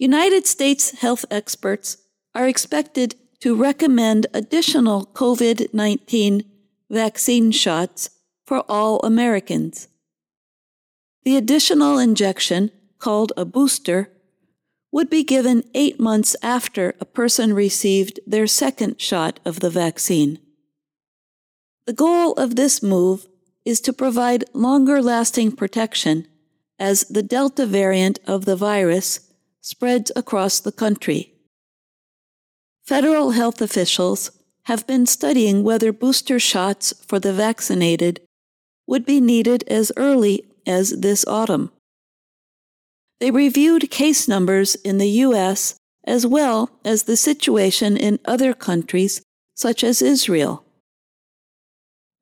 United States health experts are expected to recommend additional COVID 19 vaccine shots for all Americans. The additional injection, called a booster, would be given eight months after a person received their second shot of the vaccine. The goal of this move is to provide longer lasting protection as the Delta variant of the virus spreads across the country. Federal health officials have been studying whether booster shots for the vaccinated would be needed as early as this autumn. They reviewed case numbers in the U.S. as well as the situation in other countries, such as Israel.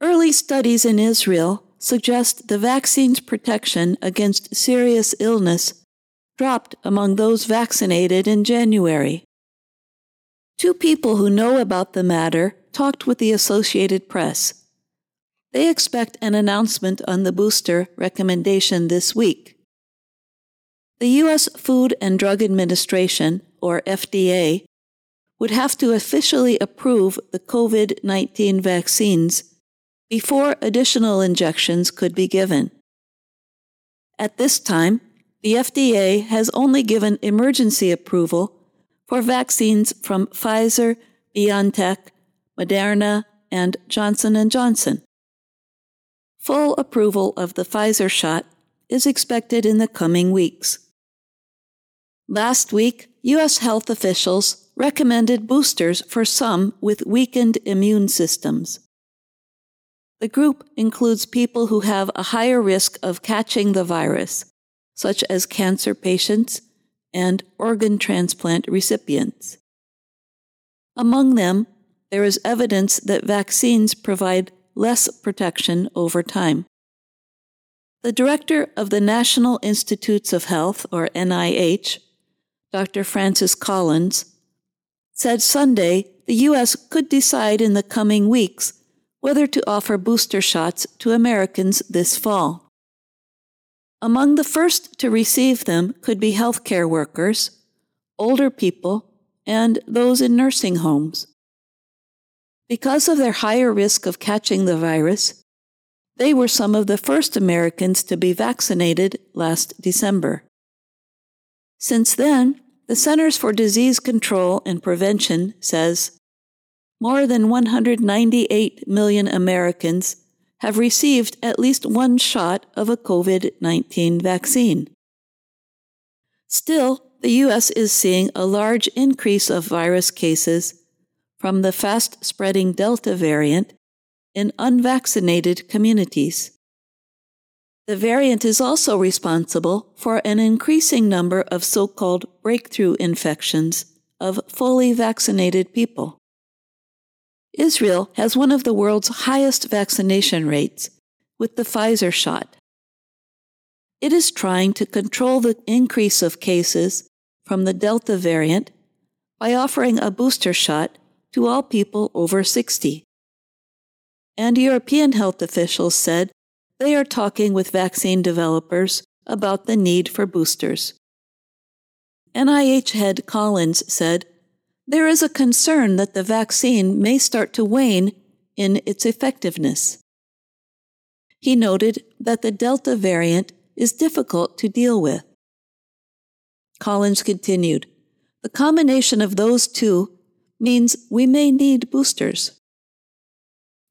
Early studies in Israel suggest the vaccine's protection against serious illness dropped among those vaccinated in January. Two people who know about the matter talked with the Associated Press. They expect an announcement on the booster recommendation this week. The U.S. Food and Drug Administration, or FDA, would have to officially approve the COVID 19 vaccines before additional injections could be given. At this time, the FDA has only given emergency approval for vaccines from Pfizer, BioNTech, Moderna, and Johnson & Johnson. Full approval of the Pfizer shot is expected in the coming weeks. Last week, U.S. health officials recommended boosters for some with weakened immune systems. The group includes people who have a higher risk of catching the virus, such as cancer patients and organ transplant recipients. Among them, there is evidence that vaccines provide less protection over time. The director of the National Institutes of Health, or NIH, Dr. Francis Collins, said Sunday the U.S. could decide in the coming weeks whether to offer booster shots to Americans this fall. Among the first to receive them could be healthcare workers, older people, and those in nursing homes. Because of their higher risk of catching the virus, they were some of the first Americans to be vaccinated last December. Since then, the Centers for Disease Control and Prevention says more than 198 million Americans have received at least one shot of a COVID 19 vaccine. Still, the U.S. is seeing a large increase of virus cases from the fast spreading Delta variant in unvaccinated communities. The variant is also responsible for an increasing number of so called breakthrough infections of fully vaccinated people. Israel has one of the world's highest vaccination rates with the Pfizer shot. It is trying to control the increase of cases from the Delta variant by offering a booster shot to all people over 60. And European health officials said they are talking with vaccine developers about the need for boosters. NIH head Collins said there is a concern that the vaccine may start to wane in its effectiveness. He noted that the Delta variant is difficult to deal with. Collins continued, The combination of those two means we may need boosters.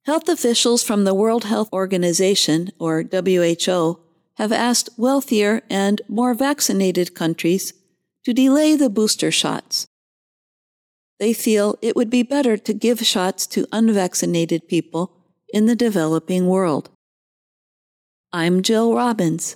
Health officials from the World Health Organization, or WHO, have asked wealthier and more vaccinated countries to delay the booster shots they feel it would be better to give shots to unvaccinated people in the developing world. I'm Jill Robbins.